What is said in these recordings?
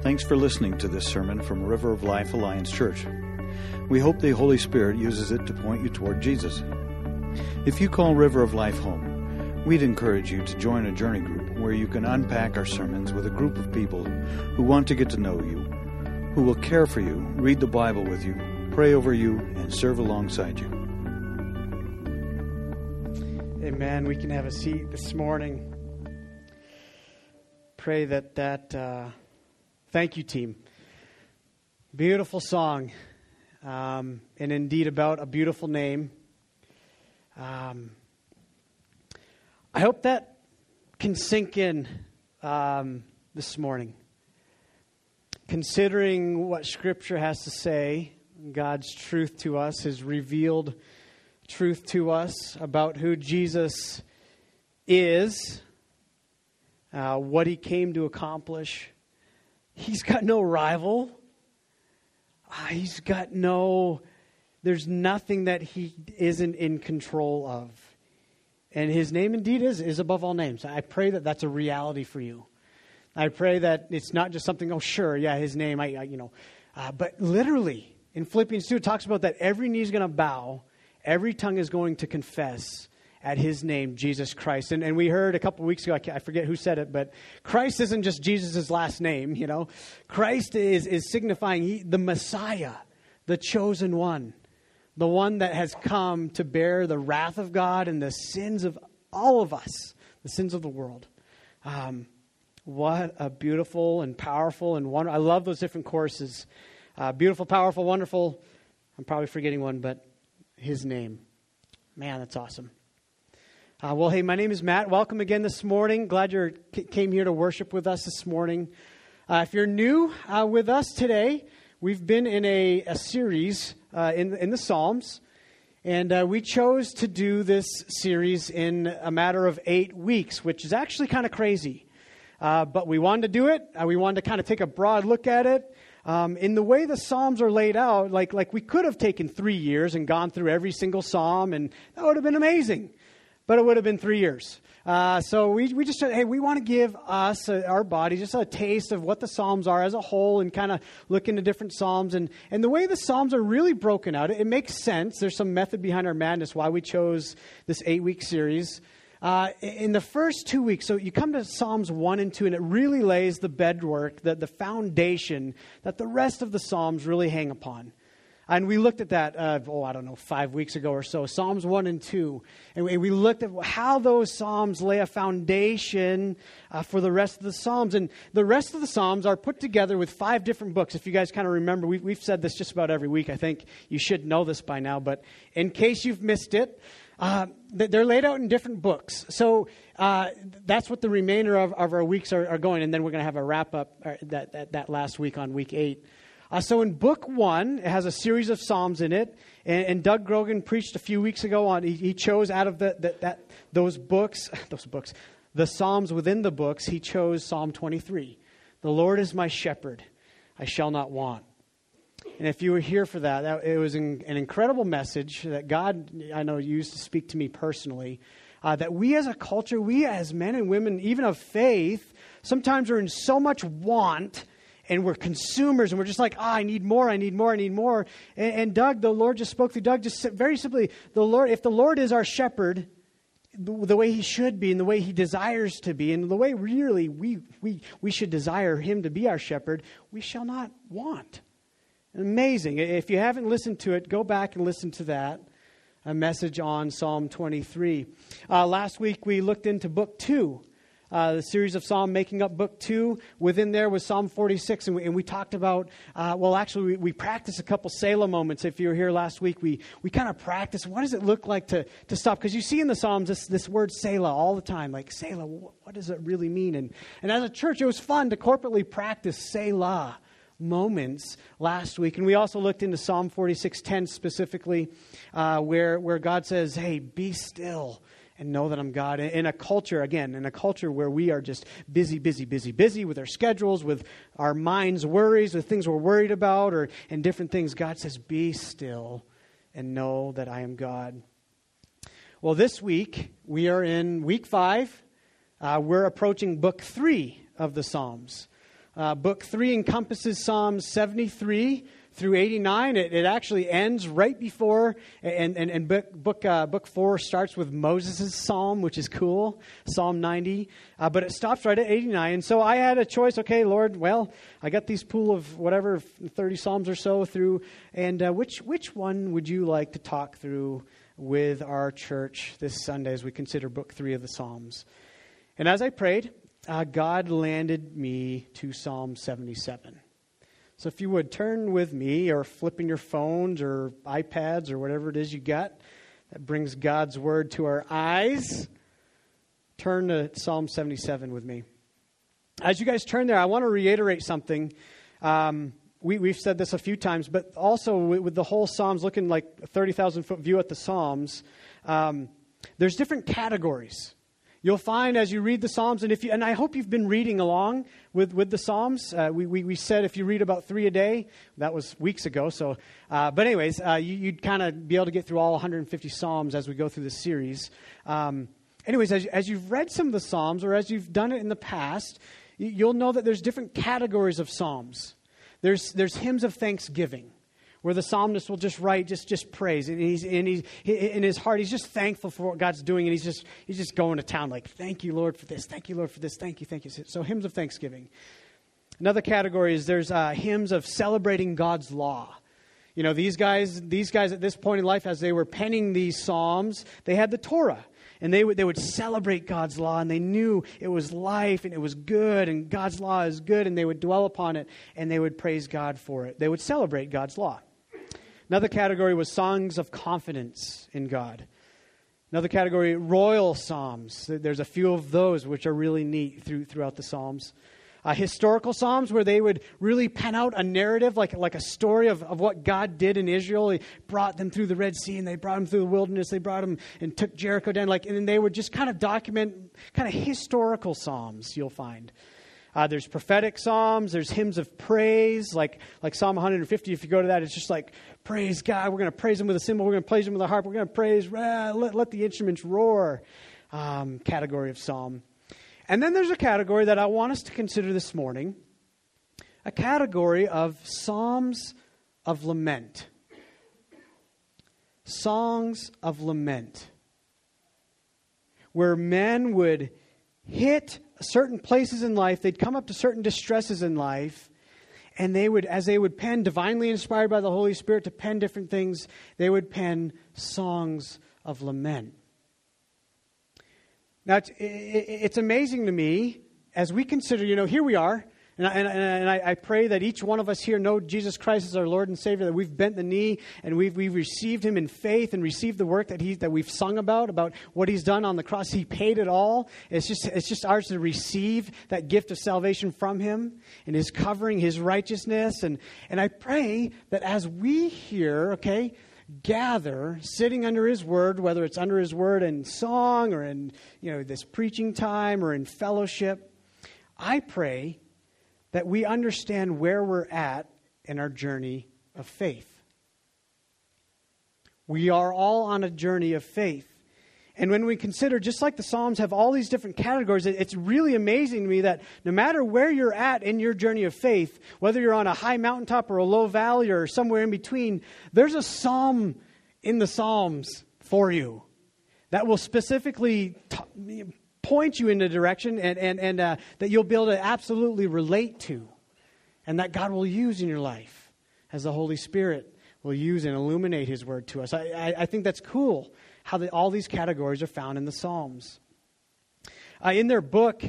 Thanks for listening to this sermon from River of Life Alliance Church. We hope the Holy Spirit uses it to point you toward Jesus. If you call River of Life home, we'd encourage you to join a journey group where you can unpack our sermons with a group of people who want to get to know you, who will care for you, read the Bible with you, pray over you, and serve alongside you. Amen. We can have a seat this morning. Pray that that. Uh, thank you, team. Beautiful song, um, and indeed about a beautiful name. Um, I hope that can sink in um, this morning. Considering what Scripture has to say, God's truth to us, His revealed truth to us about who Jesus is, uh, what He came to accomplish. He's got no rival. Uh, he's got no, there's nothing that He isn't in control of. And his name indeed is, is above all names. I pray that that's a reality for you. I pray that it's not just something, oh, sure, yeah, his name, I, I you know. Uh, but literally, in Philippians 2, it talks about that every knee is going to bow, every tongue is going to confess at his name, Jesus Christ. And, and we heard a couple weeks ago, I, I forget who said it, but Christ isn't just Jesus' last name, you know. Christ is, is signifying he, the Messiah, the chosen one the one that has come to bear the wrath of God and the sins of all of us, the sins of the world. Um, what a beautiful and powerful and wonderful. I love those different courses. Uh, beautiful, powerful, wonderful. I'm probably forgetting one, but his name. Man, that's awesome. Uh, well, hey, my name is Matt. Welcome again this morning. Glad you came here to worship with us this morning. Uh, if you're new uh, with us today, we've been in a, a series uh, in, in the Psalms. And uh, we chose to do this series in a matter of eight weeks, which is actually kind of crazy. Uh, but we wanted to do it. We wanted to kind of take a broad look at it. Um, in the way the Psalms are laid out, like, like we could have taken three years and gone through every single Psalm, and that would have been amazing. But it would have been three years. Uh, so we, we just said, hey, we want to give us, uh, our body, just a taste of what the Psalms are as a whole and kind of look into different Psalms. And, and the way the Psalms are really broken out, it, it makes sense. There's some method behind our madness why we chose this eight week series. Uh, in the first two weeks, so you come to Psalms 1 and 2, and it really lays the bedwork, the, the foundation that the rest of the Psalms really hang upon. And we looked at that, uh, oh, I don't know, five weeks ago or so, Psalms 1 and 2. And we, looked at how those Psalms lay a foundation uh, for the rest of the Psalms. And the rest of the Psalms are put together with five different books. If you guys kind of remember, we, we've said this just about every week. I think you should know this by now. But in case you've missed it, uh, they're laid out in different books. So uh, that's what the remainder of, of our weeks are, are, going. And then we're going to have a wrap up uh, that, that, that last week on week eight. Uh, so in book one, it has a series of psalms in it, and, and Doug Grogan preached a few weeks ago on. He, he chose out of the, the, that those books, those books, the psalms within the books. He chose Psalm 23. The Lord is my shepherd; I shall not want. And if you were here for that, that it was an, an incredible message that God, I know, used to speak to me personally. Uh, that we as a culture, we as men and women, even of faith, sometimes are in so much want and we're consumers and we're just like, ah, oh, I need more, I need more, I need more. And, and, Doug, the Lord just spoke through Doug, just very simply, the Lord, if the Lord is our shepherd, the, the way he should be and the way he desires to be, and the way really we, we, we should desire him to be our shepherd, we shall not want. Amazing. If you haven't listened to it, go back and listen to that. A message on Psalm 23. Uh, last week we looked into book two uh, the series of Psalm making up book two. Within there was Psalm 46, and we, and we talked about, uh, well, actually, we, we practiced a couple Selah moments. If you were here last week, we, we kind of practiced what does it look like to, to stop? Because you see in the Psalms this, this word Selah all the time, like Selah, what, what does it really mean? And, and as a church, it was fun to corporately practice Selah moments last week and we also looked into psalm 46.10 specifically uh, where, where god says hey be still and know that I'm God. In a culture, again, in a culture where we are just busy, busy, busy, busy with our schedules, with our minds' worries, with things we're worried about, or and different things, God says, Be still and know that I am God. Well, this week, we are in week five. Uh, we're approaching book three of the Psalms. Uh, book three encompasses Psalms 73 through 89. It, it actually ends right before, and, and, and book, book, uh, book 4 starts with Moses' psalm, which is cool, Psalm 90. Uh, but it stops right at 89. And so I had a choice okay, Lord, well, I got these pool of whatever, 30 psalms or so through, and uh, which, which one would you like to talk through with our church this Sunday as we consider book 3 of the Psalms? And as I prayed, uh, God landed me to Psalm 77. So if you would turn with me or flip in your phones or iPads or whatever it is you got that brings God's word to our eyes, turn to Psalm 77 with me. As you guys turn there, I want to reiterate something. Um, we, have said this a few times, but also with, with, the whole Psalms looking like a 30,000 foot view at the Psalms, um, there's different categories. You'll find as you read the Psalms, and if you, and I hope you've been reading along with, with the Psalms. Uh, we, we, we, said if you read about three a day, that was weeks ago. So, uh, but anyways, uh, you, would kind of be able to get through all 150 Psalms as we go through this series. Um, anyways, as, as you've read some of the Psalms, or as you've done it in the past, you, you'll know that there's different categories of Psalms. There's, there's hymns of thanksgiving where the psalmist will just write just, just praise. And he's, and he's in his heart he's just thankful for what god's doing. And he's just he's just going to town like thank you lord for this. Thank you lord for this. Thank you thank you. So hymns of thanksgiving. Another category is there's uh, hymns of celebrating god's law. You know these guys these guys at this point in life as they were penning these psalms they had the torah. And they would, they would celebrate God's law, and they knew it was life and it was good, and God's law is good, and they would dwell upon it, and they would praise God for it. They would celebrate God's law. Another category was songs of confidence in God. Another category, royal psalms. There's a few of those which are really neat through, throughout the psalms. Uh, historical psalms where they would really pen out a narrative, like, like a story of, of what God did in Israel. He brought them through the Red Sea and they brought them through the wilderness. They brought them and took Jericho down. Like, and they would just kind of document kind of historical psalms, you'll find. Uh, there's prophetic psalms. There's hymns of praise, like like Psalm 150. If you go to that, it's just like praise God. We're going to praise Him with a cymbal. We're going to praise Him with a harp. We're going to praise. Let, let the instruments roar. Um, category of psalm. And then there's a category that I want us to consider this morning. A category of psalms of lament. Songs of lament. Where men would hit certain places in life, they'd come up to certain distresses in life, and they would, as they would pen, divinely inspired by the Holy Spirit to pen different things, they would pen songs of lament. Now, it's, it's amazing to me as we consider, you know, here we are, and, I, and, and I, I, pray that each one of us here know Jesus Christ as our Lord and Savior, that we've bent the knee and we've, we've received Him in faith and received the work that, he, that we've sung about, about what He's done on the cross. He paid it all. It's just, it's just ours to receive that gift of salvation from Him and His covering, His righteousness. And, and I pray that as we hear, okay, gather sitting under his word whether it's under his word in song or in you know this preaching time or in fellowship i pray that we understand where we're at in our journey of faith. We are all on a journey of faith. And when we consider, just like the Psalms have all these different categories, it's really amazing to me that no matter where you're at in your journey of faith, whether you're on a high mountaintop or a low valley or somewhere in between, there's a psalm in the Psalms for you that will specifically t- point you in a direction and, and, and uh, that you'll be able to absolutely relate to and that God will use in your life as the Holy Spirit will use and illuminate His Word to us. I, I, I think that's cool how the, all these categories are found in the Psalms. Uh, in their book,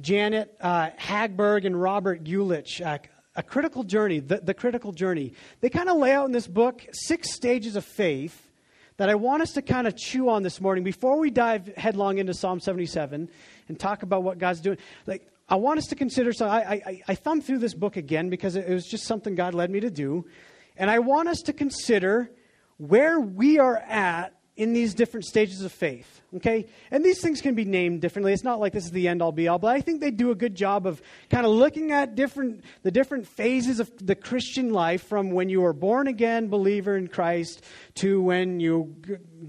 Janet uh, Hagberg and Robert Guelich, uh, A Critical Journey, the, the Critical Journey, they kind of lay out in this book six stages of faith that I want us to kind of chew on this morning before we dive headlong into Psalm 77 and talk about what God's doing. Like, I want us to consider. So I, I, I thumbed through this book again because it was just something God led me to do. And I want us to consider where we are at in these different stages of faith. Okay? And these things can be named differently. It's not like this is the end all be all, but I think they do a good job of kind of looking at different the different phases of the Christian life from when you are born again believer in Christ to when you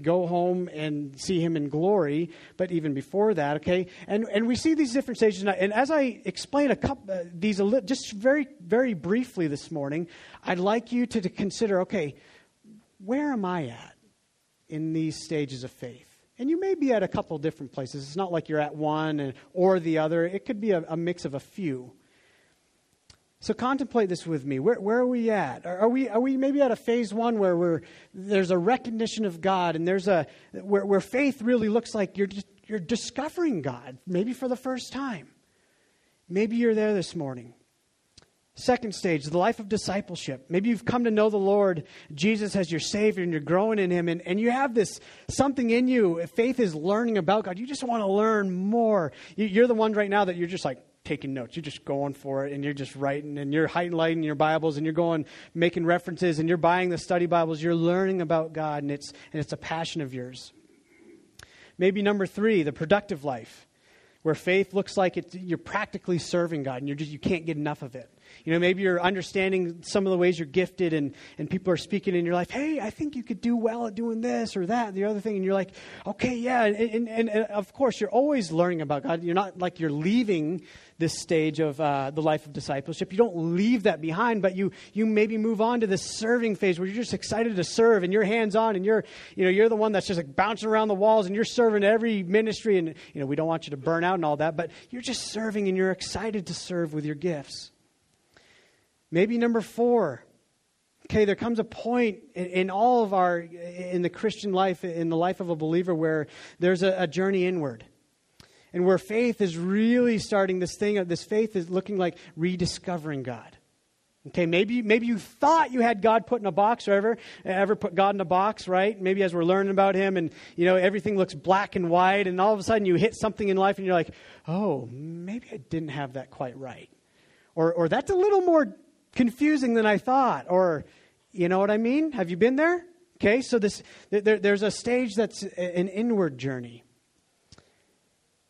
go home and see him in glory, but even before that, okay? And and we see these different stages and as I explain a couple uh, these just very very briefly this morning, I'd like you to, to consider okay, where am I at? In these stages of faith. And you may be at a couple different places. It's not like you're at one and, or the other, it could be a, a mix of a few. So contemplate this with me. Where, where are we at? Are, are, we, are we maybe at a phase one where we're, there's a recognition of God and there's a, where, where faith really looks like you're, you're discovering God, maybe for the first time? Maybe you're there this morning. Second stage, the life of discipleship. Maybe you've come to know the Lord Jesus as your Savior and you're growing in Him, and, and you have this something in you. Faith is learning about God. You just want to learn more. You, are the ones right now that you're just like taking notes. You're just going for it and you're just writing and you're highlighting your Bibles and you're going making references and you're buying the study Bibles. You're learning about God, and it's, and it's a passion of yours. Maybe number three, the productive life where faith looks like you're practically serving God and you're just, you can't get enough of it. You know, maybe you're understanding some of the ways you're gifted and, and people are speaking in your life, hey, I think you could do well at doing this or that, the other thing. And you're like, okay, yeah. And, and, and, and of course, you're always learning about God. You're not like you're leaving this stage of uh, the life of discipleship. You don't leave that behind, but you, you maybe move on to this serving phase where you're just excited to serve and you're hands on and you're, you know, you're the one that's just like bouncing around the walls and you're serving every ministry. And, you know, we don't want you to burn out and all that, but you're just serving and you're excited to serve with your gifts. Maybe number four. Okay, there comes a point in, in all of our, in the Christian life, in the life of a believer, where there's a, a journey inward. And where faith is really starting this thing this faith is looking like rediscovering god. Okay maybe maybe you thought you had god put in a box or ever ever put god in a box right? Maybe as we're learning about him and you know everything looks black and white and all of a sudden you hit something in life and you're like oh maybe i didn't have that quite right. Or or that's a little more confusing than I thought. Or, you know what I mean? Have you been there? Okay, so this, there, there's a stage that's an inward journey.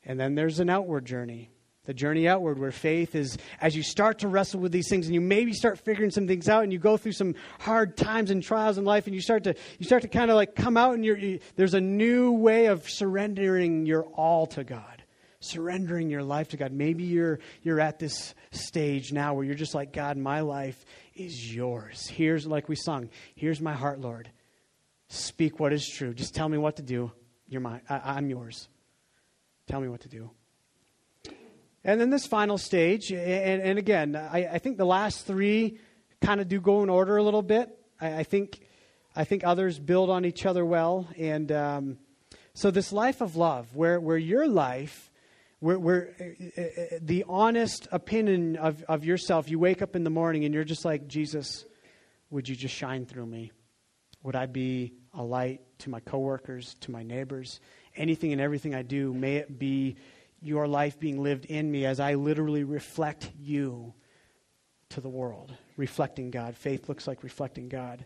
And then there's an outward journey. The journey outward, where faith is, as you start to wrestle with these things, and you maybe start figuring some things out, and you go through some hard times and trials in life, and you start to, you start to kind of like come out, and you, there's a new way of surrendering your all to God surrendering your life to God. Maybe you're, you're at this stage now where you're just like, God, my life is yours. Here's, like we sung, here's my heart, Lord. Speak what is true. Just tell me what to do. You're mine. I, I'm yours. Tell me what to do. And then this final stage, and, and again, I, I, think the last three kind of do go in order a little bit. I, I, think, I think others build on each other well. And um, so, this life of love, where, where your life where, where uh, uh, uh, the honest opinion of, of yourself, you wake up in the morning and you're just like, Jesus, would you just shine through me? Would I be a light to my coworkers, to my neighbors? Anything and everything I do, may it be your life being lived in me as I literally reflect you to the world, reflecting God. Faith looks like reflecting God.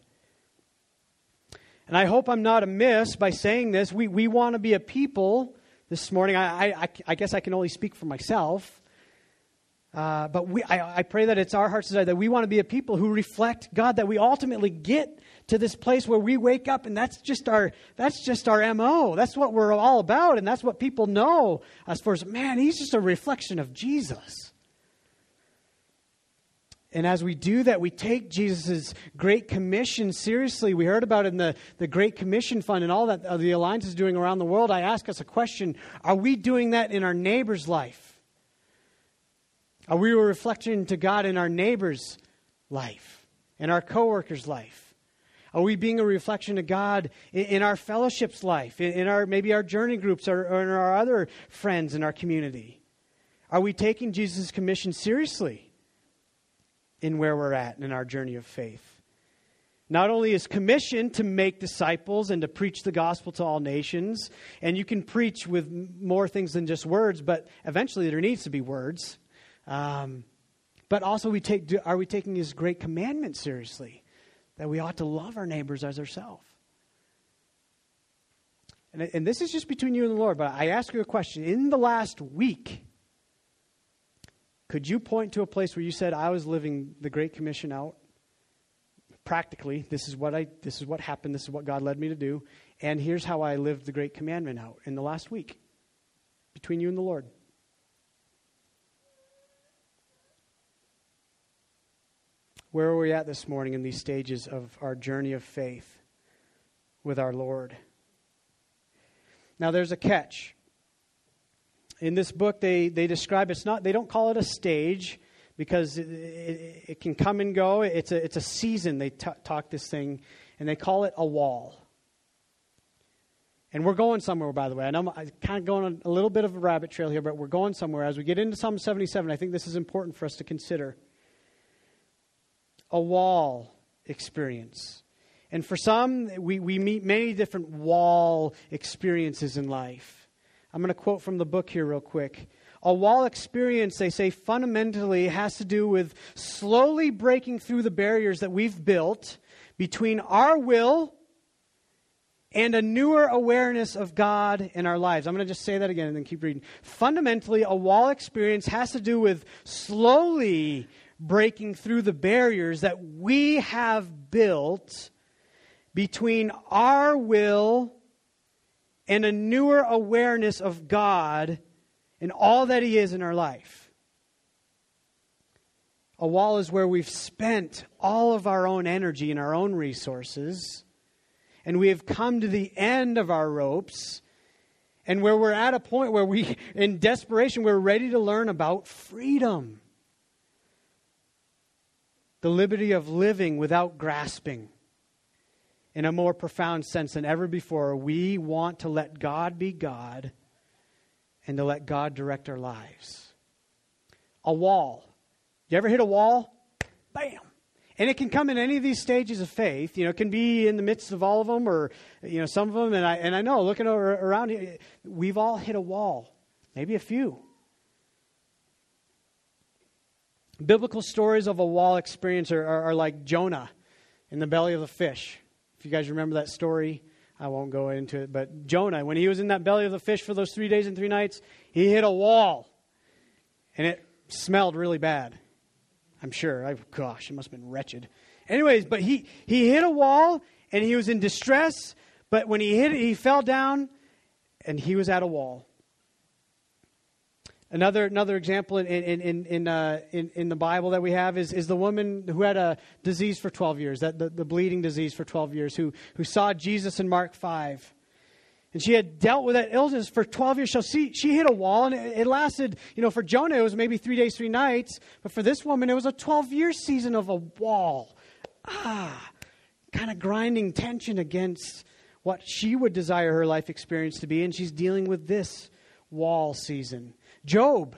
And I hope I'm not amiss by saying this. We, we want to be a people this morning. I, I, I guess I can only speak for myself. Uh, but we, I, I, pray that it's our heart's desire that we want to be a people who reflect God, that we ultimately get to this place where we wake up and that's just our that's just our mo. That's what we're all about, and that's what people know as far as man. He's just a reflection of Jesus. And as we do that, we take Jesus' Great Commission seriously. We heard about it in the, the Great Commission Fund and all that uh, the Alliance is doing around the world. I ask us a question Are we doing that in our neighbor's life? Are we a reflection to God in our neighbor's life, in our coworker's life? Are we being a reflection to God in, in our fellowship's life, in, in, our maybe our journey groups or, or in our other friends in our community? Are we taking Jesus' commission seriously? In where we're at in our journey of faith. Not only is commissioned to make disciples and to preach the gospel to all nations, and you can preach with more things than just words, but eventually there needs to be words. Um, but also, we take, are we taking his great commandment seriously? That we ought to love our neighbors as ourselves. and, and this is just between you and the Lord, but I ask you a question. In the last week, could you point to a place where you said, I was living the Great Commission out? Practically, this is what I this is what happened, this is what God led me to do, and here's how I lived the Great Commandment out in the last week between you and the Lord. Where are we at this morning in these stages of our journey of faith with our Lord? Now, there's a catch. In this book, they, they describe it's not, they don't call it a stage because it, it, it can come and go. It's a, it's a season, they t- talk this thing, and they call it a wall. And we're going somewhere, by the way. I know I'm kind of going on a little bit of a rabbit trail here, but we're going somewhere. As we get into Psalm 77, I think this is important for us to consider. A wall experience. And for some, we, we meet many different wall experiences in life. I'm going to quote from the book here, real quick. A wall experience, they say, fundamentally has to do with slowly breaking through the barriers that we've built between our will and a newer awareness of God in our lives. I'm going to just say that again and then keep reading. Fundamentally, a wall experience has to do with slowly breaking through the barriers that we have built between our will and a newer awareness of God and all that He is in our life. A wall is where we've spent all of our own energy and our own resources, and we have come to the end of our ropes, and where we're at a point where we, in desperation, we're ready to learn about freedom the liberty of living without grasping in a more profound sense than ever before, we want to let God be God and to let God direct our lives. A wall. You ever hit a wall? Bam. And it can come in any of these stages of faith. You know, it can be in the midst of all of them or, you know, some of them. And I, and I know, looking around here, we've all hit a wall, maybe a few. Biblical stories of a wall experience are, are, are like Jonah in the belly of the fish. If you guys remember that story, I won't go into it. But Jonah, when he was in that belly of the fish for those three days and three nights, he hit a wall. And it smelled really bad. I'm sure. I, gosh, it must have been wretched. Anyways, but he, he hit a wall and he was in distress. But when he hit it, he fell down and he was at a wall. Another, another example in, in, in, in, uh, in, in, the Bible that we have is, is the woman who had a disease for 12 years, that, the, the bleeding disease for 12 years, who, who saw Jesus in Mark 5. And she had dealt with that illness for 12 years. So she, she hit a wall, and it, it lasted, you know, for Jonah, it was maybe three days, three nights. But for this woman, it was a 12 year season of a wall. Ah, kind of grinding tension against what she would desire her life experience to be. And she's dealing with this wall season. Job.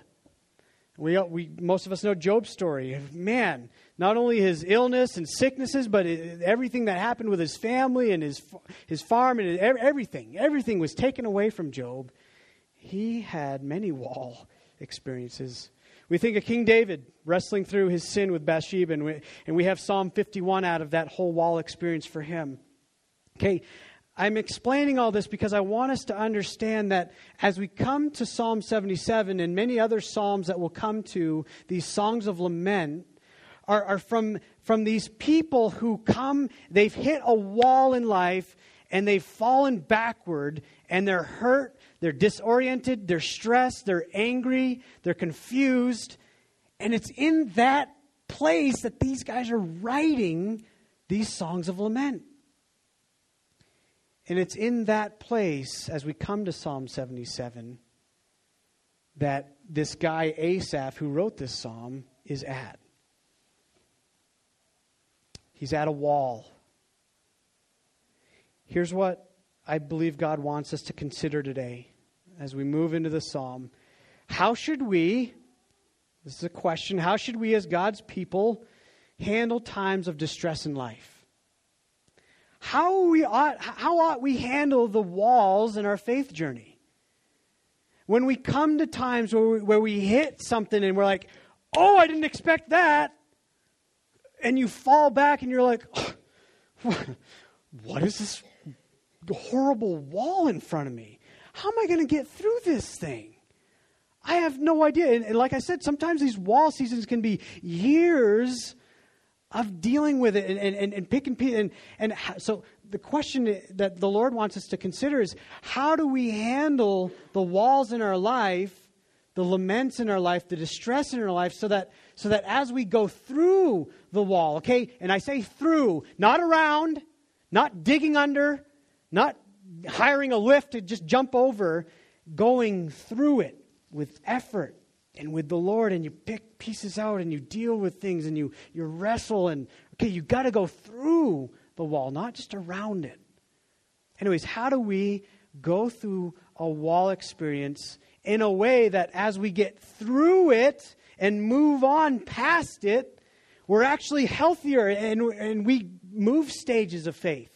We, we, most of us know Job's story. Man, not only his illness and sicknesses, but everything that happened with his family and his, his farm and everything. Everything was taken away from Job. He had many wall experiences. We think of King David wrestling through his sin with Bathsheba, and we, and we have Psalm 51 out of that whole wall experience for him. Okay, I'm explaining all this because I want us to understand that as we come to Psalm 77 and many other Psalms that will come to, these songs of lament, are, are from, from these people who come, they've hit a wall in life and they've fallen backward and they're hurt, they're disoriented, they're stressed, they're angry, they're confused. And it's in that place that these guys are writing these songs of lament. And it's in that place, as we come to Psalm 77, that this guy Asaph, who wrote this psalm, is at. He's at a wall. Here's what I believe God wants us to consider today as we move into the psalm. How should we, this is a question, how should we as God's people handle times of distress in life? How we ought how ought we handle the walls in our faith journey when we come to times where we, where we hit something and we're like oh i didn't expect that and you fall back and you're like oh, what is this horrible wall in front of me. How am I going to get through this thing? I have no idea. And, and, like I said, sometimes these wall seasons can be years of dealing with it and, and, and picking and, and so the question that the Lord wants us to consider is how do we handle the walls in our life, the laments in our life, the distress in our life, so that so that as we go through the wall, okay, and I say through, not around, not digging under, not hiring a lift to just jump over, going through it with effort and with the Lord, and you pick pieces out and you deal with things and you, you wrestle and, okay, you got to go through the wall, not just around it. Anyways, how do we go through a wall experience in a way that as we get through it and move on past it, we're actually healthier and, and we move stages of faith?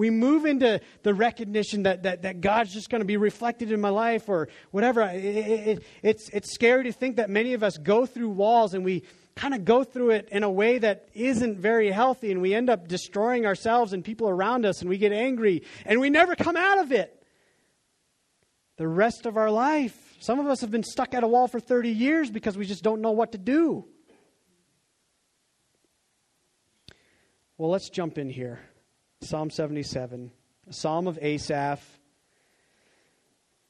We move into the recognition that, that, that God's just going to be reflected in my life or whatever. It, it, it's, it's scary to think that many of us go through walls and we kind of go through it in a way that isn't very healthy and we end up destroying ourselves and people around us and we get angry and we never come out of it the rest of our life. Some of us have been stuck at a wall for 30 years because we just don't know what to do. Well, let's jump in here. Psalm 77, a psalm of Asaph.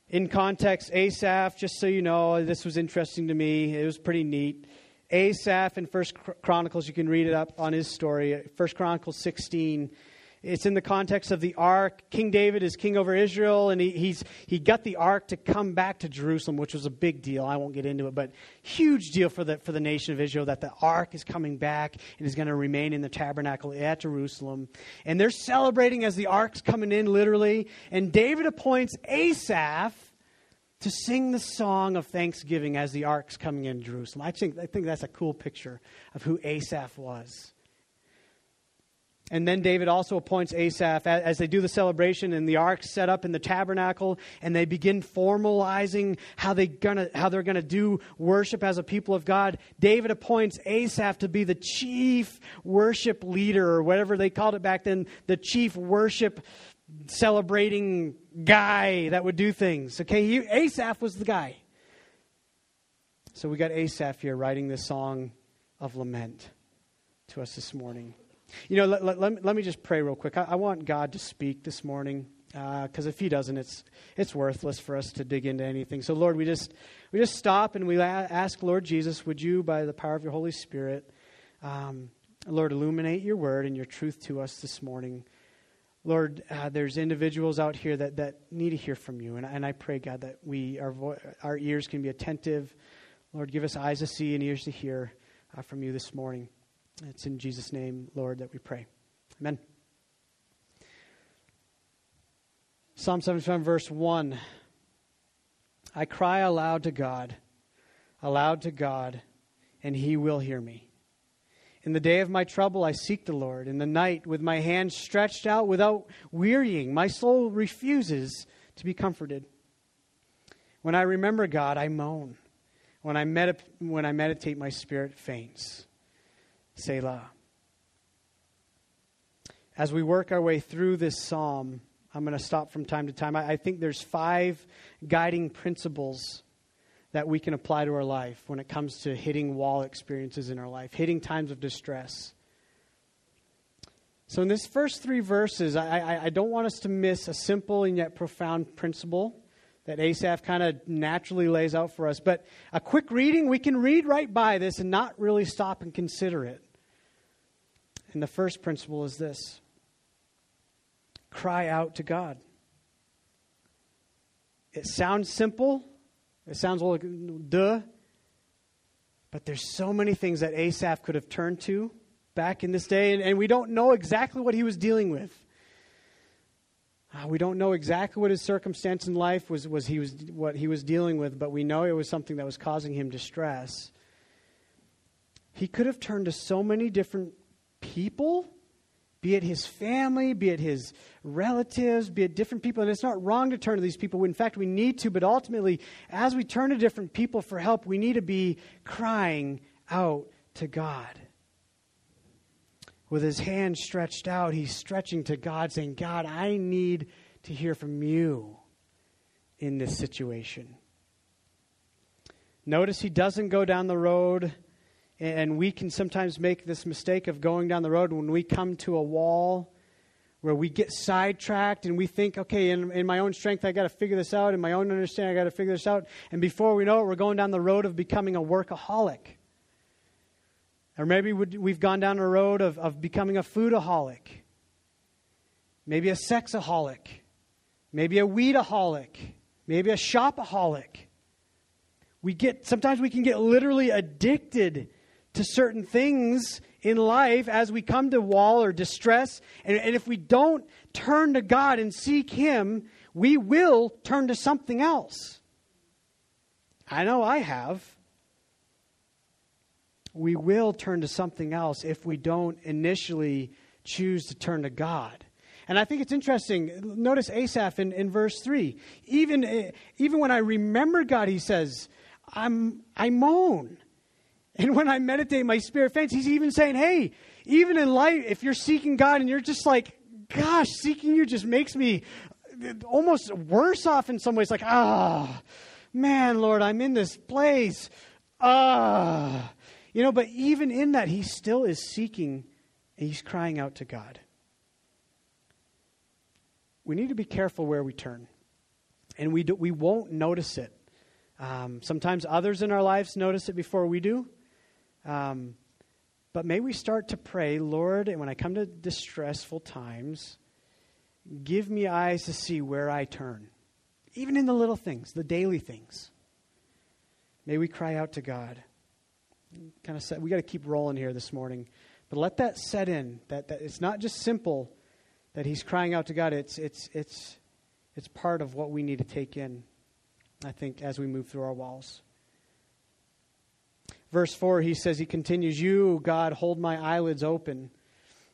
In context, Asaph, just so you know, this was interesting to me. It was pretty neat. Asaph in First Chronicles, you can read it up on his story. First Chronicles 16 it's in the context of the ark. King David is king over Israel, and he, he's, he got the ark to come back to Jerusalem, which was a big deal. I won't get into it, but huge deal for the, for the nation of Israel that the ark is coming back and is going to remain in the tabernacle at Jerusalem. And they're celebrating as the ark's coming in, literally. And David appoints Asaph to sing the song of thanksgiving as the ark's coming in Jerusalem. I think, I think that's a cool picture of who Asaph was. And then David also appoints Asaph as they do the celebration and the ark set up in the tabernacle and they begin formalizing how, they gonna, how they're going to do worship as a people of God. David appoints Asaph to be the chief worship leader or whatever they called it back then, the chief worship celebrating guy that would do things. Okay, he, Asaph was the guy. So we got Asaph here writing this song of lament to us this morning. You know, let, let, let, let me just pray real quick. I, I, want God to speak this morning because uh, if He doesn't, it's it's worthless for us to dig into anything. So, Lord, we just we just stop and we ask, Lord Jesus, would you, by the power of your Holy Spirit, um, Lord, illuminate your word and your truth to us this morning. Lord, uh, there's individuals out here that, that need to hear from you, and, and I pray, God, that we our vo- our ears can be attentive. Lord, give us eyes to see and ears to hear uh, from you this morning. It's in Jesus' name, Lord, that we pray. Amen. Psalm 77, verse 1. I cry aloud to God, aloud to God, and he will hear me. In the day of my trouble, I seek the Lord. In the night, with my hands stretched out without wearying, my soul refuses to be comforted. When I remember God, I moan. When I, when I meditate, my spirit faints. Selah. As we work our way through this psalm, I'm going to stop from time to time. I, I think there's five guiding principles that we can apply to our life when it comes to hitting wall experiences in our life, hitting times of distress. So, in this first three verses, I, I, I don't want us to miss a simple and yet profound principle that Asaph kind of naturally lays out for us. But a quick reading, we can read right by this and not really stop and consider it. And the first principle is this cry out to God. It sounds simple, it sounds like duh, but there's so many things that Asaph could have turned to back in this day, and, and we don't know exactly what he was dealing with. Uh, we don't know exactly what his circumstance in life was, was, he was what he was dealing with, but we know it was something that was causing him distress. He could have turned to so many different people, be it his family, be it his relatives, be it different people. And it's not wrong to turn to these people. In fact, we need to, but ultimately, as we turn to different people for help, we need to be crying out to God. With his hand stretched out, he's stretching to God, saying, God, I need to hear from you in this situation. Notice he doesn't go down the road, and we can sometimes make this mistake of going down the road when we come to a wall where we get sidetracked and we think, okay, in, in my own strength, I got to figure this out. In my own understanding, I got to figure this out. And before we know it, we're going down the road of becoming a workaholic. Or maybe we've gone down a road of, of becoming a foodaholic, maybe a sexaholic, maybe a weedaholic, maybe a shopaholic. We get sometimes we can get literally addicted to certain things in life as we come to wall or distress. And, and if we don't turn to God and seek Him, we will turn to something else. I know I have. We will turn to something else if we don't initially choose to turn to God. And I think it's interesting. Notice Asaph in, in verse 3. Even, eh, even when I remember God, he says, I'm, I moan. And when I meditate, my spirit faints. He's even saying, hey, even in life, if you're seeking God and you're just like, gosh, seeking you just makes me almost worse off in some ways. Like, ah, oh, man, Lord, I'm in this place. Ah. You know, but even in that, he still is seeking and he's crying out to God. We need to be careful where we turn. And we, do, we won't notice it. Um, sometimes others in our lives notice it before we do. Um, but may we start to pray, Lord, and when I come to distressful times, give me eyes to see where I turn, even in the little things, the daily things. May we cry out to God. Kind of set, we got to keep rolling here this morning, but let that set in. That, that it's not just simple that He's crying out to God. It's it's it's it's part of what we need to take in. I think as we move through our walls. Verse 4, he says, He continues, You, God, hold my eyelids open.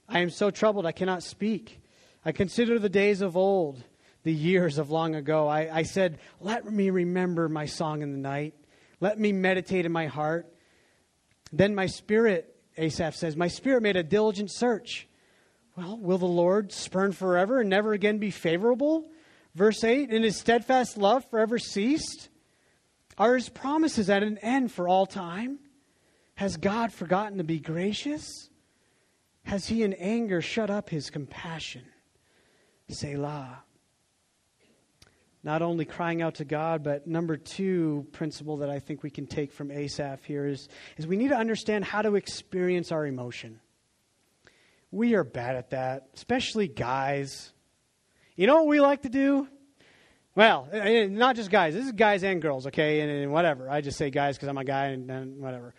I am so troubled, I cannot speak. I consider the days of old, the years of long ago. I, I said, Let me remember my song in the night. Let me meditate in my heart. Then my spirit, Asaph says, My spirit made a diligent search. Well, will the Lord spurn forever and never again be favorable? Verse 8, And his steadfast love forever ceased? Are his promises at an end for all time? Has God forgotten to be gracious? Has he in anger shut up his compassion? Selah. Not only crying out to God, but number two principle that I think we can take from Asaph here is, is we need to understand how to experience our emotion. We are bad at that, especially guys. You know what we like to do? Well, not just guys. This is guys and girls, okay? And, and whatever. I just say guys because I'm a guy and, and whatever.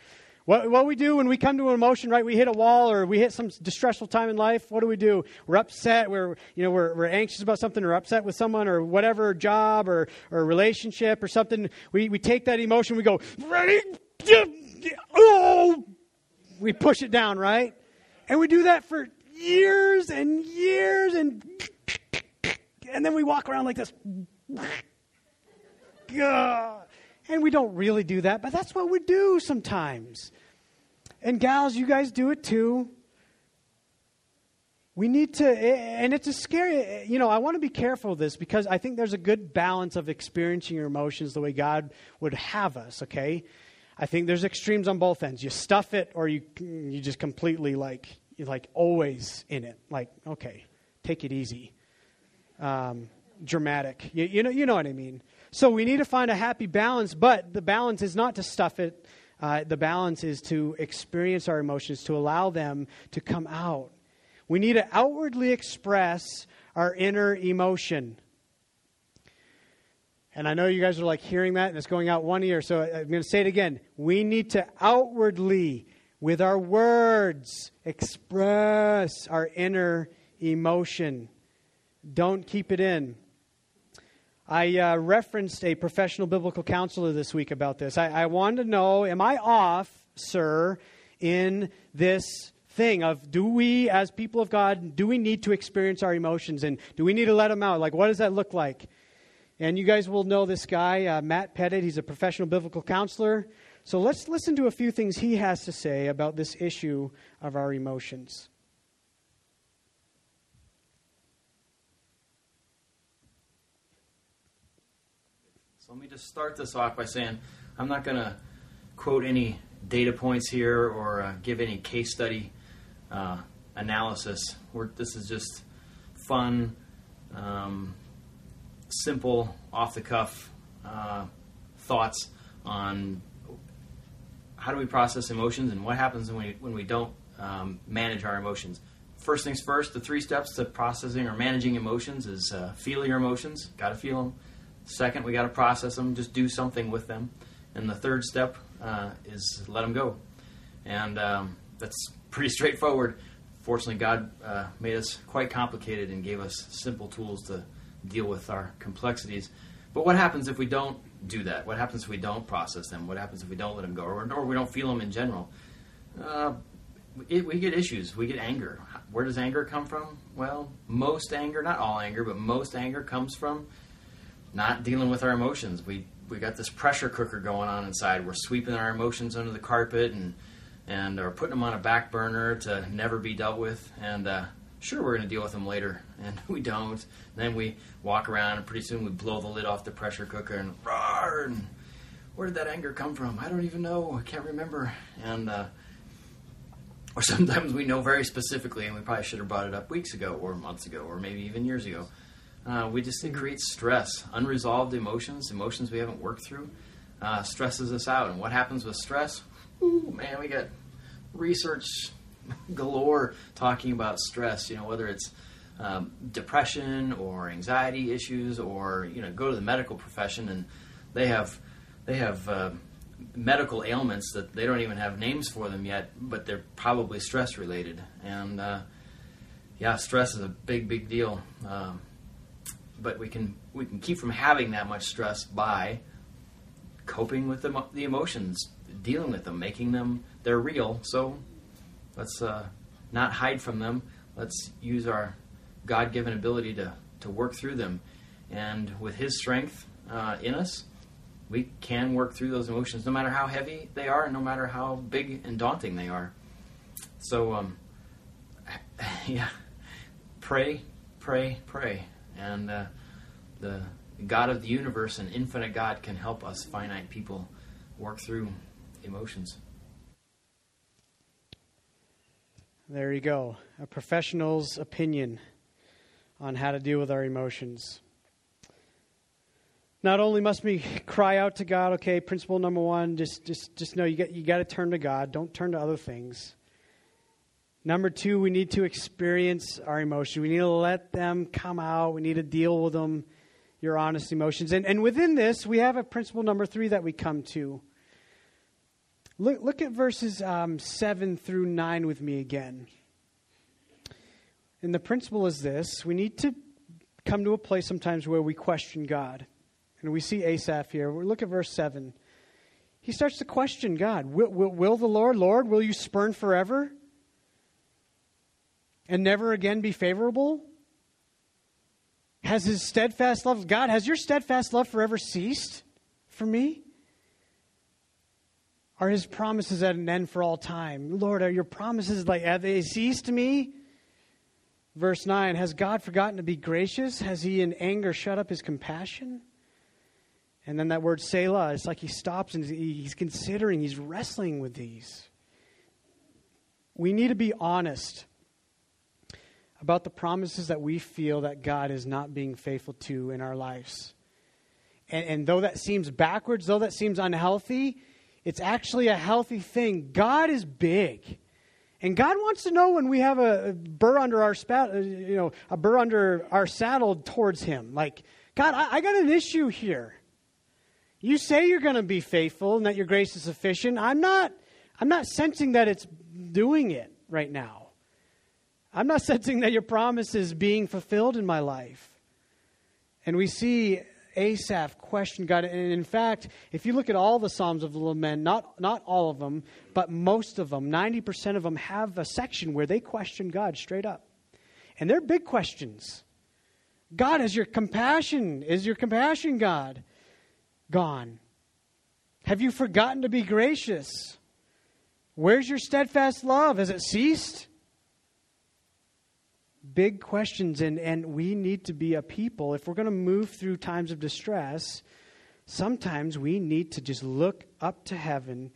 What, what we do when we come to an emotion, right? We hit a wall or we hit some distressful time in life. What do we do? We're upset. We're, you know, we're, we're anxious about something or upset with someone or whatever job or, or relationship or something. We, we take that emotion. We go, ready? Oh! We push it down, right? And we do that for years and years and, and then we walk around like this. We don't really do that, but that's what we do sometimes. And gals, you guys do it too. We need to, and it's a scary, you know, I want to be careful of this because I think there's a good balance of experiencing your emotions the way God would have us, okay? I think there's extremes on both ends. You stuff it or you, you just completely like, you're like always in it. Like, okay, take it easy. Um, dramatic. You, you, know, you know what I mean. So we need to find a happy balance, but the balance is not to stuff it uh, the balance is to experience our emotions, to allow them to come out. We need to outwardly express our inner emotion. And I know you guys are like hearing that and it's going out one ear, so I'm going to say it again. We need to outwardly, with our words, express our inner emotion. Don't keep it in. I uh, referenced a professional biblical counselor this week about this. I, I wanted to know Am I off, sir, in this thing of do we, as people of God, do we need to experience our emotions and do we need to let them out? Like, what does that look like? And you guys will know this guy, uh, Matt Pettit. He's a professional biblical counselor. So let's listen to a few things he has to say about this issue of our emotions. Let me just start this off by saying I'm not going to quote any data points here or uh, give any case study uh, analysis. We're, this is just fun, um, simple, off the cuff uh, thoughts on how do we process emotions and what happens when we, when we don't um, manage our emotions. First things first, the three steps to processing or managing emotions is uh, feel your emotions, got to feel them. Second, we got to process them, just do something with them. And the third step uh, is let them go. And um, that's pretty straightforward. Fortunately, God uh, made us quite complicated and gave us simple tools to deal with our complexities. But what happens if we don't do that? What happens if we don't process them? What happens if we don't let them go, or, or we don't feel them in general? Uh, it, we get issues. We get anger. Where does anger come from? Well, most anger, not all anger, but most anger comes from not dealing with our emotions. We we got this pressure cooker going on inside. We're sweeping our emotions under the carpet and and are putting them on a back burner to never be dealt with. And uh, sure, we're going to deal with them later, and we don't. And then we walk around, and pretty soon we blow the lid off the pressure cooker and roar. And where did that anger come from? I don't even know. I can't remember. And uh, or sometimes we know very specifically, and we probably should have brought it up weeks ago, or months ago, or maybe even years ago. Uh, we just it creates stress, unresolved emotions, emotions we haven't worked through, uh, stresses us out. And what happens with stress? Ooh, man, we got research galore talking about stress. You know, whether it's um, depression or anxiety issues, or you know, go to the medical profession and they have they have uh, medical ailments that they don't even have names for them yet, but they're probably stress related. And uh, yeah, stress is a big, big deal. Um, but we can we can keep from having that much stress by coping with the, the emotions, dealing with them, making them they're real. So let's uh, not hide from them. Let's use our God-given ability to to work through them, and with His strength uh, in us, we can work through those emotions, no matter how heavy they are, no matter how big and daunting they are. So, um, yeah, pray, pray, pray and uh, the God of the universe and infinite God can help us finite people work through emotions. There you go. A professional's opinion on how to deal with our emotions. Not only must we cry out to God, okay, principle number one, just just just know you got you got to turn to God. Don't turn to other things. Number two, we need to experience our emotions. We need to let them come out. We need to deal with them, your honest emotions. And, and within this, we have a principle number three that we come to. Look, look at verses um, 7 through 9 with me again. And the principle is this we need to come to a place sometimes where we question God. And we see Asaph here. We Look at verse 7. He starts to question God. Will, will, will the Lord, Lord, will you spurn forever? And never again be favorable? Has his steadfast love, God, has your steadfast love forever ceased for me? Are his promises at an end for all time? Lord, are your promises like, have they ceased to me? Verse 9 Has God forgotten to be gracious? Has he in anger shut up his compassion? And then that word Selah, it's like he stops and he's considering, he's wrestling with these. We need to be honest about the promises that we feel that God is not being faithful to in our lives. And, and, though that seems backwards, though that seems unhealthy, it's actually a healthy thing. God is big. And God wants to know when we have a burr under our spat, uh, you know, a burr under our saddle towards Him. Like, God, I, I got an issue here. You say you're going to be faithful and that your grace is sufficient. I'm not. I'm not sensing that it's doing it right now. I'm not sensing that your promise is being fulfilled in my life. And we see Asaph question God. And in fact, if you look at all the Psalms of the Lament, not, not all of them, but most of them, 90% of them have a section where they question God straight up. And they're big questions. God, is your compassion, is your compassion, God, gone? Have you forgotten to be gracious? Where's your steadfast love? Has it ceased? Big questions, and, and we need to be a people, if we're going to move through times of distress, sometimes we need to just look up to heaven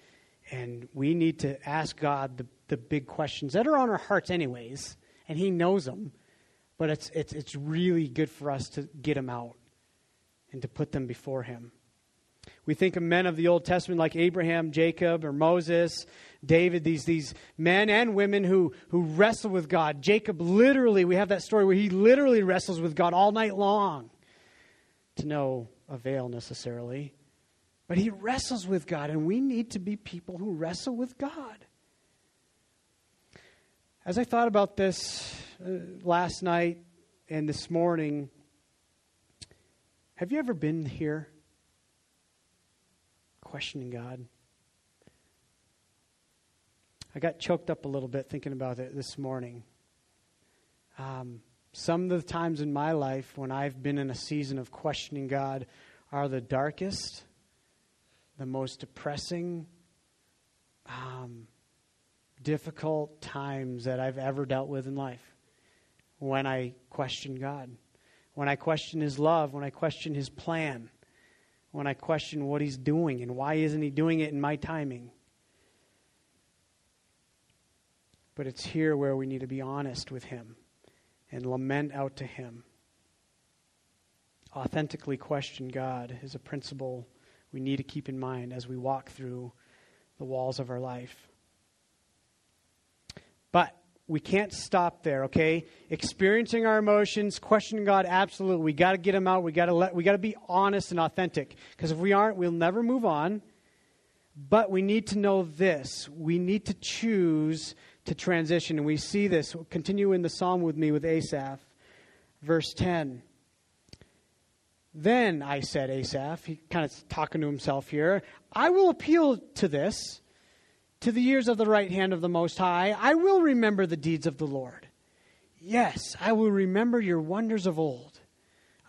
and we need to ask God the, the big questions that are on our hearts, anyways, and He knows them. But it's, it's, it's really good for us to get them out and to put them before Him. We think of men of the Old Testament like Abraham, Jacob, or Moses, David, these, these men and women who, who wrestle with God. Jacob literally, we have that story where he literally wrestles with God all night long to no avail necessarily. But he wrestles with God, and we need to be people who wrestle with God. As I thought about this uh, last night and this morning, have you ever been here questioning God? I got choked up a little bit thinking about it this morning. Um, some of the times in my life when I've been in a season of questioning God are the darkest the most depressing, um, difficult times that I've ever dealt with in life. When I question God, when I question His love, when I question His plan, when I question what He's doing and why isn't He doing it in my timing. But it's here where we need to be honest with Him and lament out to Him. Authentically question God is a principle we need to keep in mind as we walk through the walls of our life. But we can't stop there, okay? Experiencing our emotions, questioning God, absolutely. We got to get them out. We got to let we got to be honest and authentic because if we aren't, we'll never move on. But we need to know this. We need to choose to transition and we see this. Continue in the psalm with me with Asaph. Verse 10. Then I said, Asaph, he kind of talking to himself here, I will appeal to this, to the years of the right hand of the Most High. I will remember the deeds of the Lord. Yes, I will remember your wonders of old.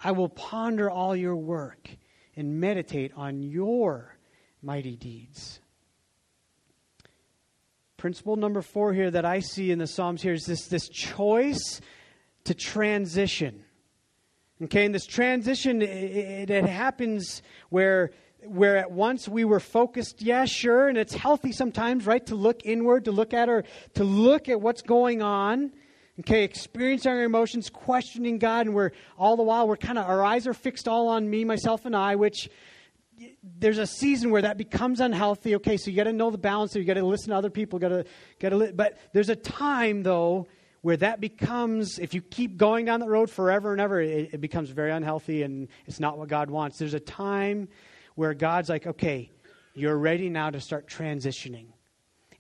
I will ponder all your work and meditate on your mighty deeds. Principle number four here that I see in the Psalms here is this, this choice to transition. Okay, and this transition, it, it, happens where where at once we were focused, yeah, sure, and it's healthy sometimes, right, to look inward, to look at our, to look at what's going on. Okay, experiencing our emotions, questioning God, and we're all the while we're kind of our eyes are fixed all on me, myself, and I, which there's a season where that becomes unhealthy. Okay, so you got to know the balance. You got to listen to other people. Got to got to. But there's a time though where that becomes, if you keep going down the road forever and ever, it, it becomes very unhealthy and it's not what God wants. There's a time where God's like, okay, you're ready now to start transitioning.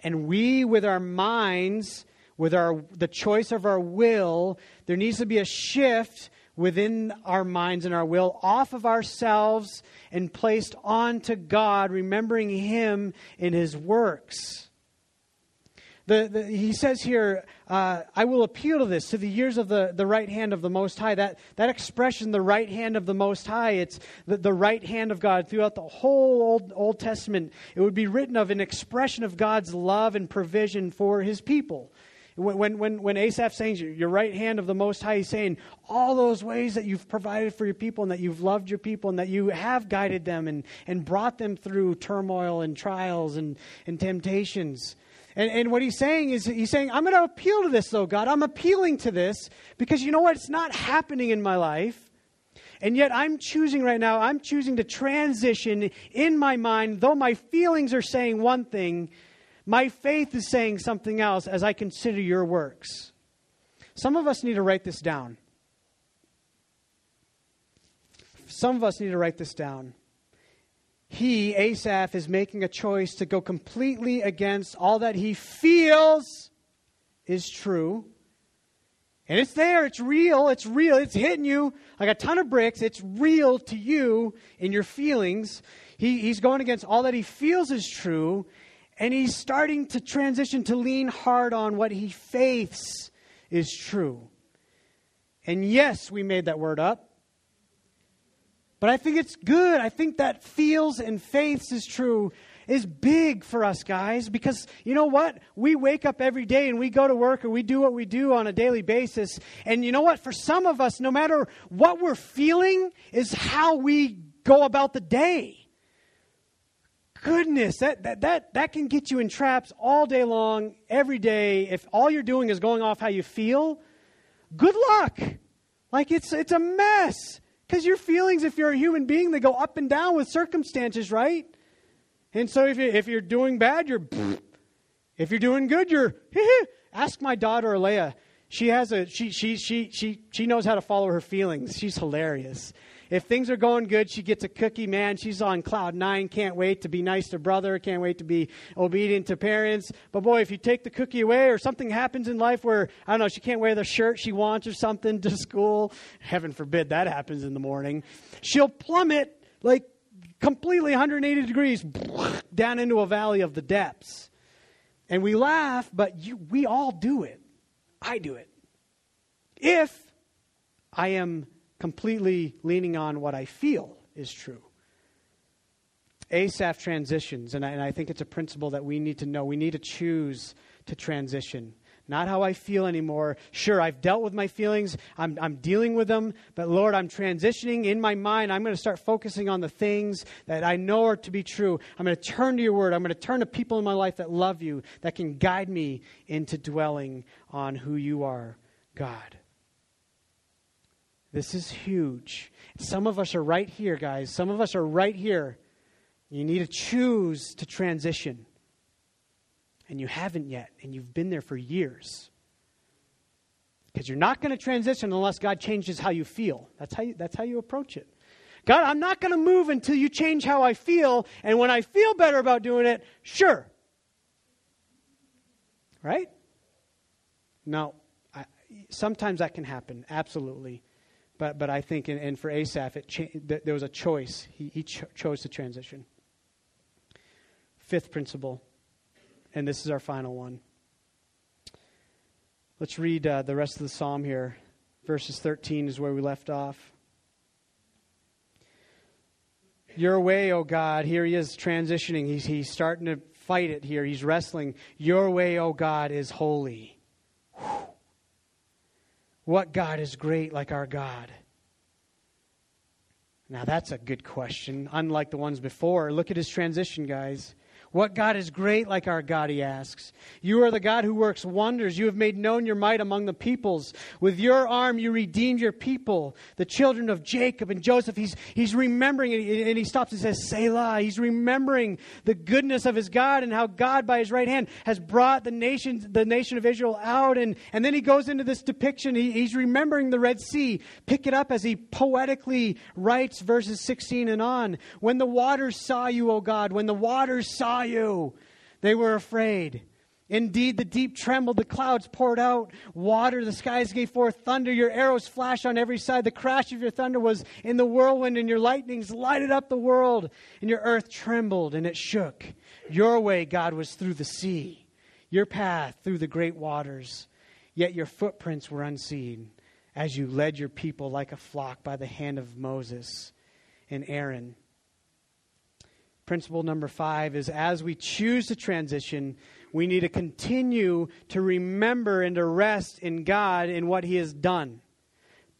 And we, with our minds, with our the choice of our will, there needs to be a shift within our minds and our will off of ourselves and placed onto God, remembering Him in His works. The, the, he says here, uh, I will appeal to this, to the years of the, the right hand of the Most High. That, that expression, the right hand of the Most High, it's the, the right hand of God throughout the whole Old, Old Testament. It would be written of an expression of God's love and provision for his people. When, when, when Asaph saying your right hand of the Most High, he's saying all those ways that you've provided for your people and that you've loved your people and that you have guided them and, and brought them through turmoil and trials and, and temptations. And, and what he's saying is, he's saying, I'm going to appeal to this, though, God. I'm appealing to this because you know what? It's not happening in my life. And yet I'm choosing right now, I'm choosing to transition in my mind, though my feelings are saying one thing, my faith is saying something else as I consider your works. Some of us need to write this down. Some of us need to write this down he, Asaph, is making a choice to go completely against all that he feels is true. And it's there, it's real, it's real, it's hitting you like a ton of bricks. It's real to you in your feelings. He, he's going against all that he feels is true, and he's starting to transition to lean hard on what he faiths is true. And yes, we made that word up. But I think it's good. I think that feels and faiths is true is big for us guys because you know what? We wake up every day and we go to work or we do what we do on a daily basis. And you know what? For some of us, no matter what we're feeling, is how we go about the day. Goodness, that, that, that, that can get you in traps all day long, every day. If all you're doing is going off how you feel, good luck. Like it's, it's a mess. Because your feelings, if you're a human being, they go up and down with circumstances, right? And so if, you, if you're doing bad, you're. If you're doing good, you're. Ask my daughter, Alea. She has a she she she she she knows how to follow her feelings. She's hilarious. If things are going good, she gets a cookie, man. She's on cloud nine. Can't wait to be nice to brother. Can't wait to be obedient to parents. But boy, if you take the cookie away or something happens in life where, I don't know, she can't wear the shirt she wants or something to school, heaven forbid that happens in the morning, she'll plummet like completely 180 degrees down into a valley of the depths. And we laugh, but you, we all do it. I do it. If I am completely leaning on what I feel is true. Asaph transitions, and I, and I think it's a principle that we need to know. We need to choose to transition not how I feel anymore. Sure, I've dealt with my feelings, I'm, I'm dealing with them, but Lord, I'm transitioning in my mind. I'm going to start focusing on the things that I know are to be true. I'm going to turn to your word. I'm going to turn to people in my life that love you, that can guide me into dwelling on who you are, God. This is huge. Some of us are right here, guys. Some of us are right here. You need to choose to transition and you haven't yet, and you've been there for years. Because you're not going to transition unless God changes how you feel. That's how you, that's how you approach it. God, I'm not going to move until you change how I feel, and when I feel better about doing it, sure. Right? Now, I, sometimes that can happen, absolutely. But, but I think, and, for Asaph, it cha- there was a choice. He, he cho- chose to transition. Fifth principle and this is our final one. Let's read uh, the rest of the psalm here. Verses 13 is where we left off. Your way, O oh God. Here he is transitioning. He's, he's starting to fight it here. He's wrestling. Your way, O oh God, is holy. Whew. What God is great like our God? Now, that's a good question, unlike the ones before. Look at his transition, guys. What God is great like our God, he asks. You are the God who works wonders. You have made known your might among the peoples. With your arm, you redeemed your people, the children of Jacob and Joseph. He's, he's remembering, and he stops and says, Selah. He's remembering the goodness of his God and how God, by his right hand, has brought the nation, the nation of Israel out. And, and then he goes into this depiction. He, he's remembering the Red Sea. Pick it up as he poetically writes verses 16 and on. When the waters saw you, O God, when the waters saw you. They were afraid. Indeed, the deep trembled, the clouds poured out water, the skies gave forth thunder, your arrows flashed on every side. The crash of your thunder was in the whirlwind, and your lightnings lighted up the world, and your earth trembled and it shook. Your way, God, was through the sea, your path through the great waters. Yet your footprints were unseen as you led your people like a flock by the hand of Moses and Aaron. Principle number five is as we choose to transition, we need to continue to remember and to rest in God in what He has done.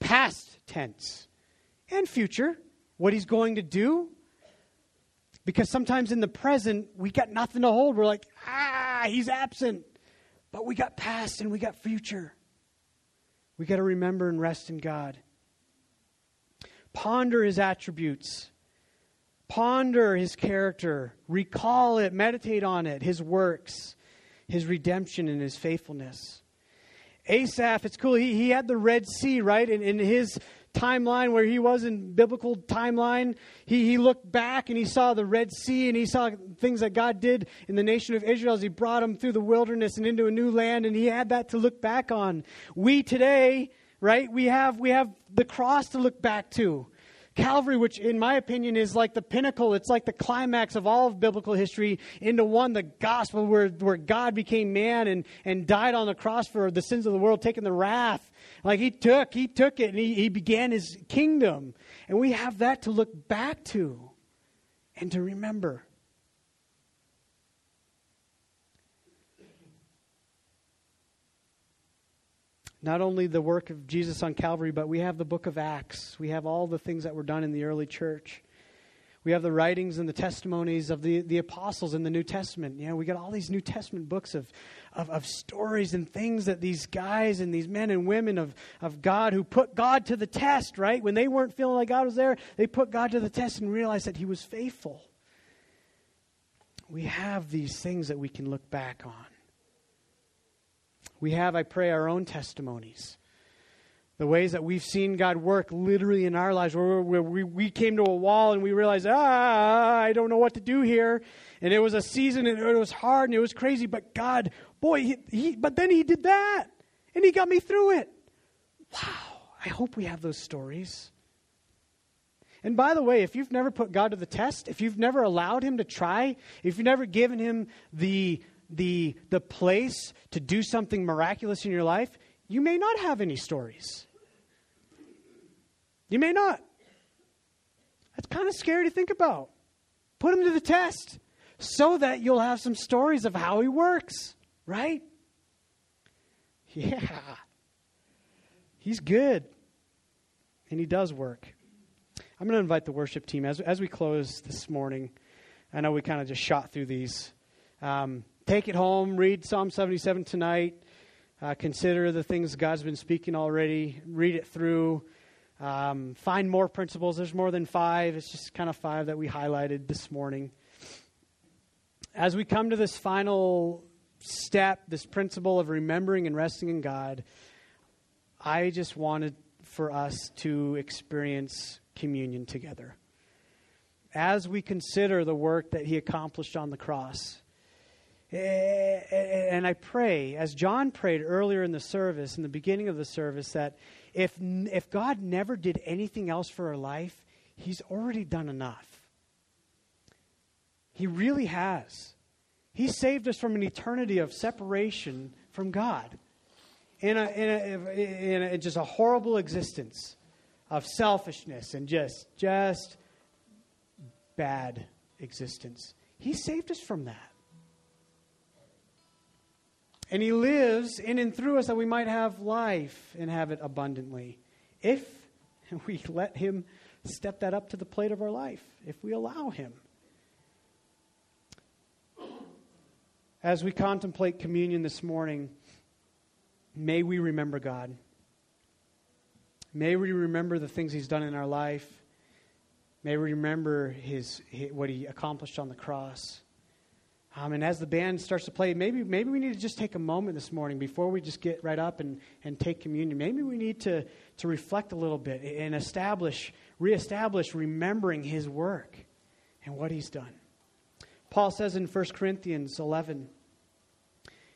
Past tense and future, what He's going to do. Because sometimes in the present, we got nothing to hold. We're like, ah, He's absent. But we got past and we got future. We got to remember and rest in God. Ponder His attributes. Ponder his character, recall it, meditate on it, his works, his redemption, and his faithfulness. Asaph, it's cool. He, he had the Red Sea, right? In, in his timeline where he was in biblical timeline, he, he looked back and he saw the Red Sea and he saw things that God did in the nation of Israel as he brought them through the wilderness and into a new land, and he had that to look back on. We today, right, we have, we have the cross to look back to. Calvary, which in my opinion is like the pinnacle, it's like the climax of all of biblical history into one, the gospel where, where God became man and, and died on the cross for the sins of the world, taking the wrath. Like he took, he took it and he, he began his kingdom. And we have that to look back to and to remember. Not only the work of Jesus on Calvary, but we have the book of Acts. We have all the things that were done in the early church. We have the writings and the testimonies of the, the apostles in the New Testament. You know, we got all these New Testament books of, of, of stories and things that these guys and these men and women of, of God who put God to the test, right? When they weren't feeling like God was there, they put God to the test and realized that He was faithful. We have these things that we can look back on. We have, I pray, our own testimonies the ways that we've seen God work literally in our lives, where, we, we came to a wall and we realized, ah, I don't know what to do here. And it was a season and it was hard and it was crazy, but God, boy, he, he, but then He did that and He got me through it. Wow, I hope we have those stories. And by the way, if you've never put God to the test, if you've never allowed Him to try, if you've never given Him the, the, the place to do something miraculous in your life, you may not have any stories. You may not. That's kind of scary to think about. Put him to the test so that you'll have some stories of how he works, right? Yeah. He's good. And he does work. I'm going to invite the worship team as, as we close this morning. I know we kind of just shot through these. Um, take it home, read Psalm 77 tonight. Uh, consider the things God's been speaking already. Read it through. Um, find more principles. There's more than five. It's just kind of five that we highlighted this morning. As we come to this final step, this principle of remembering and resting in God, I just wanted for us to experience communion together. As we consider the work that He accomplished on the cross, Eh, eh, eh, and I pray, as John prayed earlier in the service, in the beginning of the service, that if, if God never did anything else for our life, He's already done enough. He really has. He saved us from an eternity of separation from God in, a, in, a, in, a, in just a horrible existence of selfishness and just, just bad existence. He saved us from that. And He lives in and through us that we might have life and have it abundantly. If we let Him step that up to the plate of our life, if we allow Him. As we contemplate communion this morning, may we remember God. May we remember the things He's done in our life. May we remember his, his what He accomplished on the cross. Um, and as the band starts to play, maybe, maybe we need to just take a moment this morning before we just get right up and, and take communion. Maybe we need to, to reflect a little bit and establish, reestablish remembering his work and what he's done. Paul says in 1 Corinthians 11,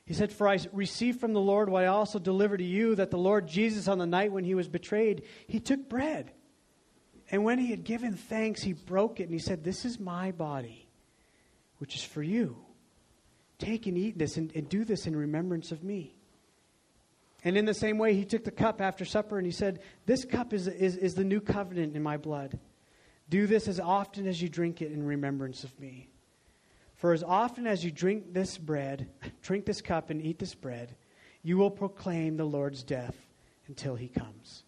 he said, For I received from the Lord what I also delivered to you, that the Lord Jesus, on the night when he was betrayed, he took bread. And when he had given thanks, he broke it and he said, This is my body, which is for you. Take and eat this and, and do this in remembrance of me. And in the same way, he took the cup after supper and he said, This cup is, is, is the new covenant in my blood. Do this as often as you drink it in remembrance of me. For as often as you drink this bread, drink this cup, and eat this bread, you will proclaim the Lord's death until he comes.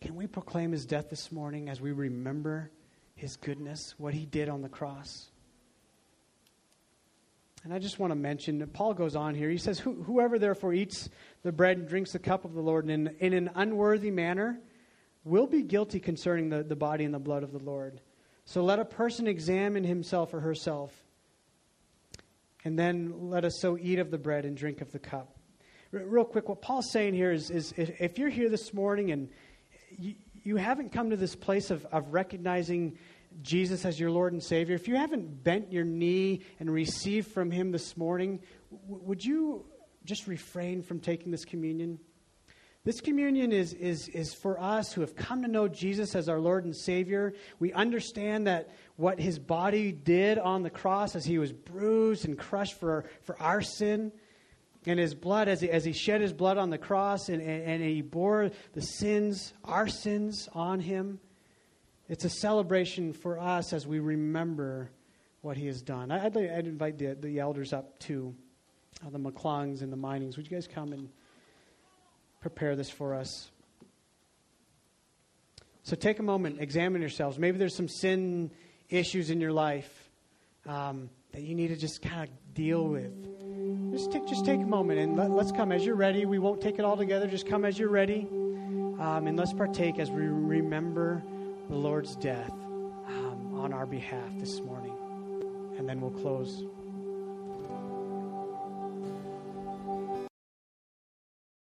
Can we proclaim his death this morning as we remember his goodness, what he did on the cross? And I just want to mention, Paul goes on here. He says, Whoever therefore eats the bread and drinks the cup of the Lord in, in an unworthy manner will be guilty concerning the, the body and the blood of the Lord. So let a person examine himself or herself. And then let us so eat of the bread and drink of the cup. R- real quick, what Paul's saying here is, is if you're here this morning and you, you haven't come to this place of, of recognizing Jesus as your Lord and Savior, if you haven't bent your knee and received from Him this morning, w- would you just refrain from taking this communion? This communion is, is, is for us who have come to know Jesus as our Lord and Savior. We understand that what His body did on the cross as He was bruised and crushed for, for our sin, and His blood as He, as he shed His blood on the cross and, and, and He bore the sins, our sins, on Him. It's a celebration for us as we remember what he has done. I'd, I'd invite the, the elders up too, uh, the McClungs and the Minings. Would you guys come and prepare this for us? So take a moment, examine yourselves. Maybe there's some sin issues in your life um, that you need to just kind of deal with. Just take, just take a moment and let, us come as you're ready. We won't take it all together. Just come as you're ready. Um, and let's partake as we remember the Lord's death um, on our behalf this morning. And then we'll close.